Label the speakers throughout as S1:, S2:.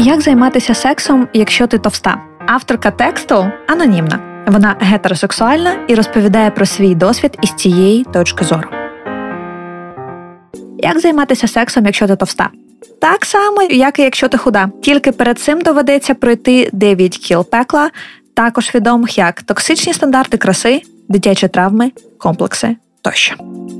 S1: Як займатися сексом, якщо ти товста? Авторка тексту анонімна. Вона гетеросексуальна і розповідає про свій досвід із цієї точки зору. Як займатися сексом, якщо ти товста? Так само, як і якщо ти худа. Тільки перед цим доведеться пройти 9 кіл пекла, також відомих як токсичні стандарти краси, дитячі травми, комплекси тощо.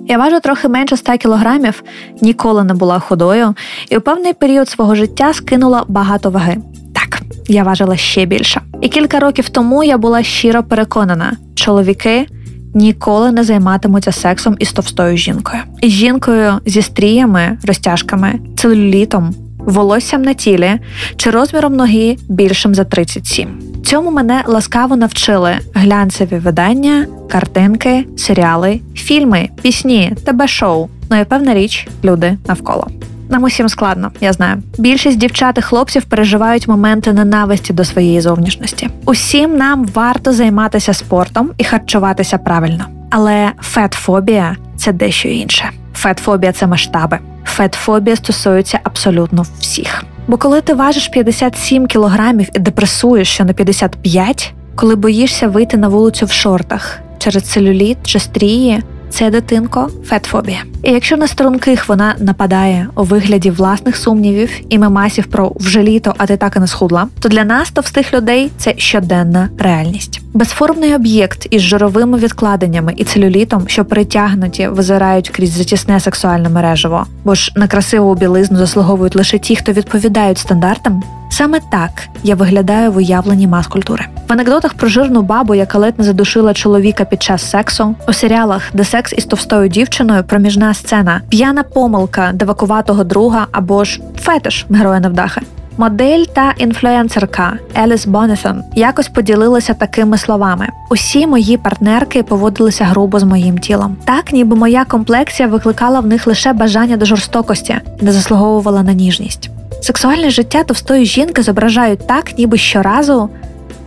S1: Я важу трохи менше 100 кілограмів, ніколи не була худою, і у певний період свого життя скинула багато ваги. Так, я важила ще більше. І кілька років тому я була щиро переконана, чоловіки ніколи не займатимуться сексом із товстою жінкою. Із жінкою зі стріями, розтяжками, целюлітом, волоссям на тілі чи розміром ноги більшим за 37. Цьому мене ласкаво навчили глянцеві видання, картинки, серіали, фільми, пісні, тебе шоу. Ну і певна річ, люди навколо. Нам усім складно, я знаю. Більшість дівчат і хлопців переживають моменти ненависті до своєї зовнішності. Усім нам варто займатися спортом і харчуватися правильно. Але фетфобія це дещо інше. Фетфобія це масштаби. Фетфобія стосується абсолютно всіх. Бо коли ти важиш 57 кілограмів і депресуєш що на 55, коли боїшся вийти на вулицю в шортах через целюліт чи стрії, це дитинко фетфобія. І якщо на струнких вона нападає у вигляді власних сумнівів і мемасів про вже літо, а ти так і не схудла, то для нас, товстих людей, це щоденна реальність. Безформний об'єкт із жировими відкладеннями і целюлітом, що притягнуті, визирають крізь затісне сексуальне мережево, бо ж на красиву білизну заслуговують лише ті, хто відповідають стандартам. Саме так я виглядаю в уявленні мас-культури. В анекдотах про жирну бабу, яка ледь не задушила чоловіка під час сексу, у серіалах, де секс із товстою дівчиною, проміжна сцена, п'яна помилка девакуватого друга або ж фетиш героя невдахи. Модель та інфлюенсерка Еліс Бонетон якось поділилася такими словами: усі мої партнерки поводилися грубо з моїм тілом. Так, ніби моя комплексія викликала в них лише бажання до жорстокості, не заслуговувала на ніжність. Сексуальне життя товстої жінки зображають так, ніби щоразу.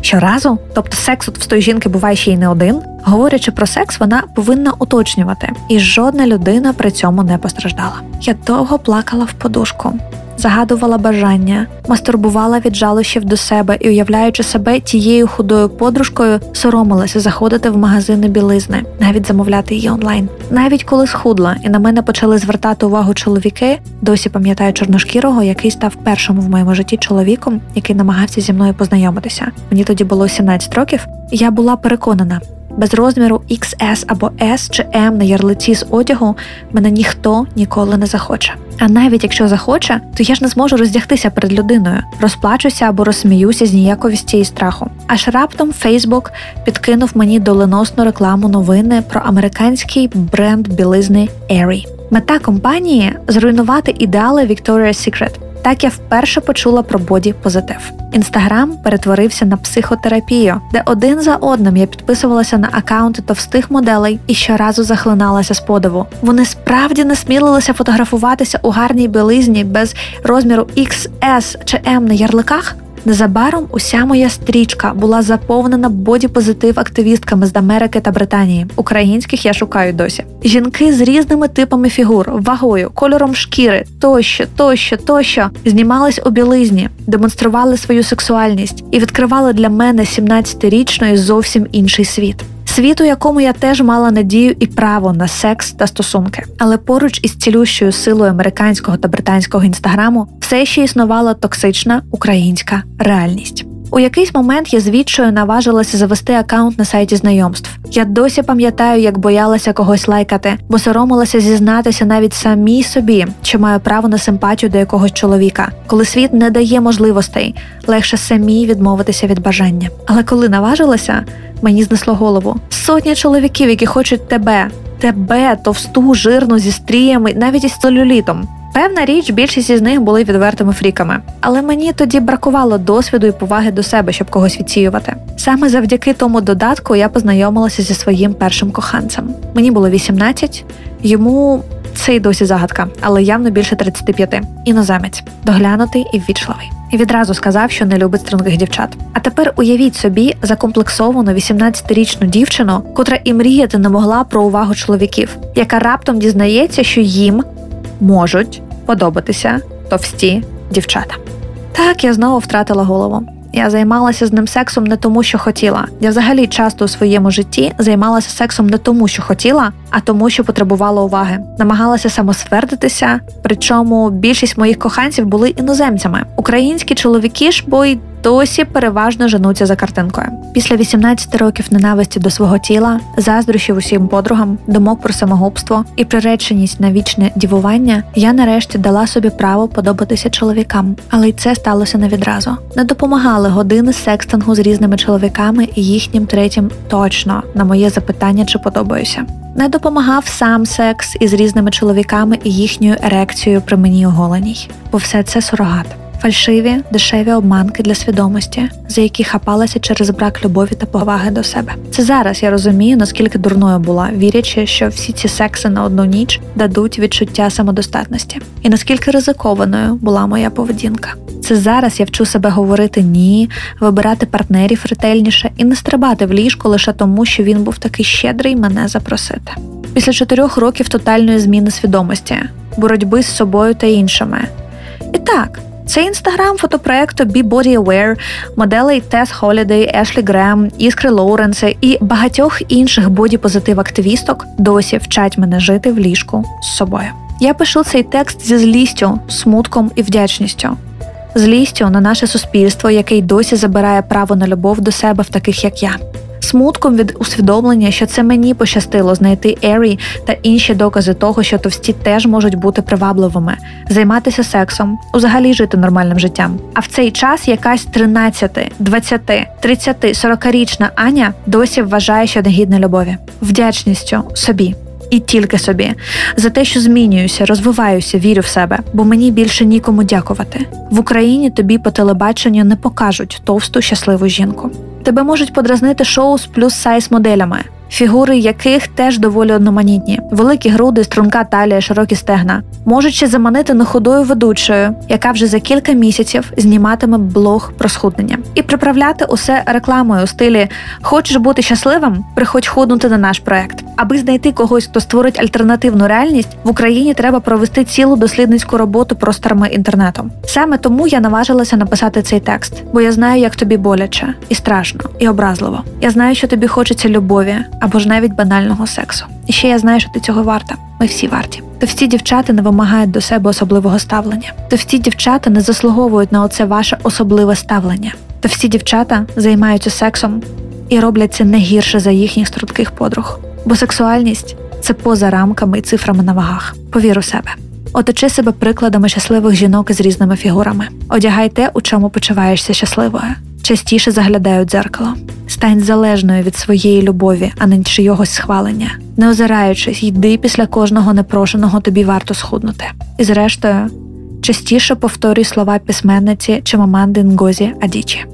S1: Щоразу, тобто секс в стої жінки буває ще й не один. Говорячи про секс, вона повинна уточнювати, і жодна людина при цьому не постраждала. Я довго плакала в подушку загадувала бажання, мастурбувала від жалощів до себе і, уявляючи себе тією худою подружкою, соромилася заходити в магазини білизни, навіть замовляти її онлайн. Навіть коли схудла, і на мене почали звертати увагу чоловіки, досі пам'ятаю чорношкірого, який став першим в моєму житті чоловіком, який намагався зі мною познайомитися. Мені тоді було 17 років, я була переконана без розміру XS або S чи M на ярлиці з одягу мене ніхто ніколи не захоче. А навіть якщо захоче, то я ж не зможу роздягтися перед людиною, розплачуся або розсміюся з ніяковісті і страху. Аж раптом Фейсбук підкинув мені доленосну рекламу новини про американський бренд білизни Aerie. Мета компанії зруйнувати ідеали Victoria's Secret. Так я вперше почула про боді позитив. Інстаграм перетворився на психотерапію, де один за одним я підписувалася на акаунти товстих моделей і щоразу захлиналася з подиву. Вони справді не смілилися фотографуватися у гарній білизні без розміру XS чи M на ярликах. Незабаром уся моя стрічка була заповнена бодіпозитив активістками з Америки та Британії. Українських я шукаю досі. Жінки з різними типами фігур, вагою, кольором шкіри, тощо, тощо, тощо знімались у білизні, демонстрували свою сексуальність і відкривали для мене 17-річної зовсім інший світ світ, у якому я теж мала надію і право на секс та стосунки. Але поруч із цілющою силою американського та британського інстаграму все ще існувала токсична українська реальність. У якийсь момент я звідчою наважилася завести аккаунт на сайті знайомств. Я досі пам'ятаю, як боялася когось лайкати, бо соромилася зізнатися навіть самій собі, що маю право на симпатію до якогось чоловіка, коли світ не дає можливостей, легше самій відмовитися від бажання. Але коли наважилася, мені знесло голову. Сотня чоловіків, які хочуть тебе, тебе, товсту, жирну зі стріями, навіть із целюлітом. Певна річ, більшість із них були відвертими фріками, але мені тоді бракувало досвіду і поваги до себе, щоб когось відсіювати. Саме завдяки тому додатку я познайомилася зі своїм першим коханцем. Мені було 18, йому це й досі загадка, але явно більше 35. Іноземець, доглянутий і ввічливий. І відразу сказав, що не любить струнких дівчат. А тепер уявіть собі закомплексовану 18-річну дівчину, котра і мріяти не могла про увагу чоловіків, яка раптом дізнається, що їм можуть подобатися товсті дівчата. Так, я знову втратила голову. Я займалася з ним сексом не тому, що хотіла. Я взагалі часто у своєму житті займалася сексом не тому, що хотіла, а тому, що потребувала уваги. Намагалася самосвердитися. Причому більшість моїх коханців були іноземцями. Українські чоловіки ж бо й досі переважно женуться за картинкою. Після 18 років ненависті до свого тіла, заздрощів усім подругам, думок про самогубство і приреченість на вічне дівування, я нарешті дала собі право подобатися чоловікам, але й це сталося не відразу. Не допомагали години секстингу з різними чоловіками і їхнім третім точно на моє запитання, чи подобаюся. Не допомагав сам секс із різними чоловіками і їхньою ерекцією при мені оголеній, бо все це сурогат фальшиві, дешеві обманки для свідомості, за які хапалася через брак любові та поваги до себе. Це зараз я розумію, наскільки дурною була, вірячи, що всі ці секси на одну ніч дадуть відчуття самодостатності, і наскільки ризикованою була моя поведінка. Це зараз я вчу себе говорити ні, вибирати партнерів ретельніше і не стрибати в ліжко лише тому, що він був такий щедрий мене запросити. Після чотирьох років тотальної зміни свідомості, боротьби з собою та іншими. І так, це інстаграм фотопроекту Be Body Aware, моделей Тес Холідей, Ешлі Грем, Іскри Лоуренса і багатьох інших бодіпозитив активісток досі вчать мене жити в ліжку з собою. Я пишу цей текст зі злістю, смутком і вдячністю. Злістю на наше суспільство, яке й досі забирає право на любов до себе в таких, як я смутком від усвідомлення, що це мені пощастило знайти Ері та інші докази того, що товсті теж можуть бути привабливими, займатися сексом, взагалі жити нормальним життям. А в цей час якась 13, 20, 30, 40-річна Аня досі вважає, що негідна любові, вдячністю собі. І тільки собі за те, що змінююся, розвиваюся, вірю в себе, бо мені більше нікому дякувати. В Україні тобі по телебаченню не покажуть товсту щасливу жінку. Тебе можуть подразнити шоу з плюс сайз моделями, фігури яких теж доволі одноманітні, великі груди, струнка талія, широкі стегна, можуть ще заманити неходою ведучою, яка вже за кілька місяців зніматиме блог про схуднення, і приправляти усе рекламою у стилі Хочеш бути щасливим? Приходь худнути на наш проект. Аби знайти когось, хто створить альтернативну реальність, в Україні треба провести цілу дослідницьку роботу просторами інтернету. Саме тому я наважилася написати цей текст, бо я знаю, як тобі боляче, і страшно, і образливо. Я знаю, що тобі хочеться любові або ж навіть банального сексу. І ще я знаю, що ти цього варта. Ми всі варті. Товсті дівчата не вимагають до себе особливого ставлення. Товсті дівчата не заслуговують на оце ваше особливе ставлення. Товсті дівчата займаються сексом і роблять це не гірше за їхніх струдких подруг. Бо сексуальність це поза рамками і цифрами на вагах. Повір у себе. Оточи себе прикладами щасливих жінок із різними фігурами. Одягай те, у чому почуваєшся щасливою. Частіше заглядай у дзеркало. Стань залежною від своєї любові, а не чийогось схвалення. Не озираючись, йди після кожного непрошеного тобі варто схуднути. І зрештою, частіше повторюй слова письменниці Чимаманди Нгозі Адічі.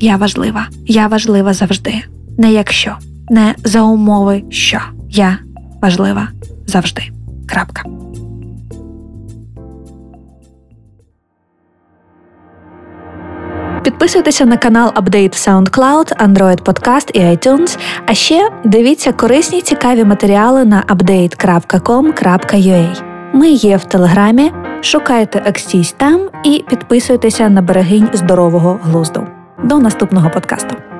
S1: Я важлива, я важлива завжди. Не якщо, не за умови, що я важлива завжди. Крапка. Підписуйтеся на канал Update SoundCloud, Android Podcast і iTunes. А ще дивіться корисні цікаві матеріали на update.com.ua. Ми є в Телеграмі. Шукайте Ексісь там і підписуйтеся на берегинь здорового глузду. До наступного подкасту.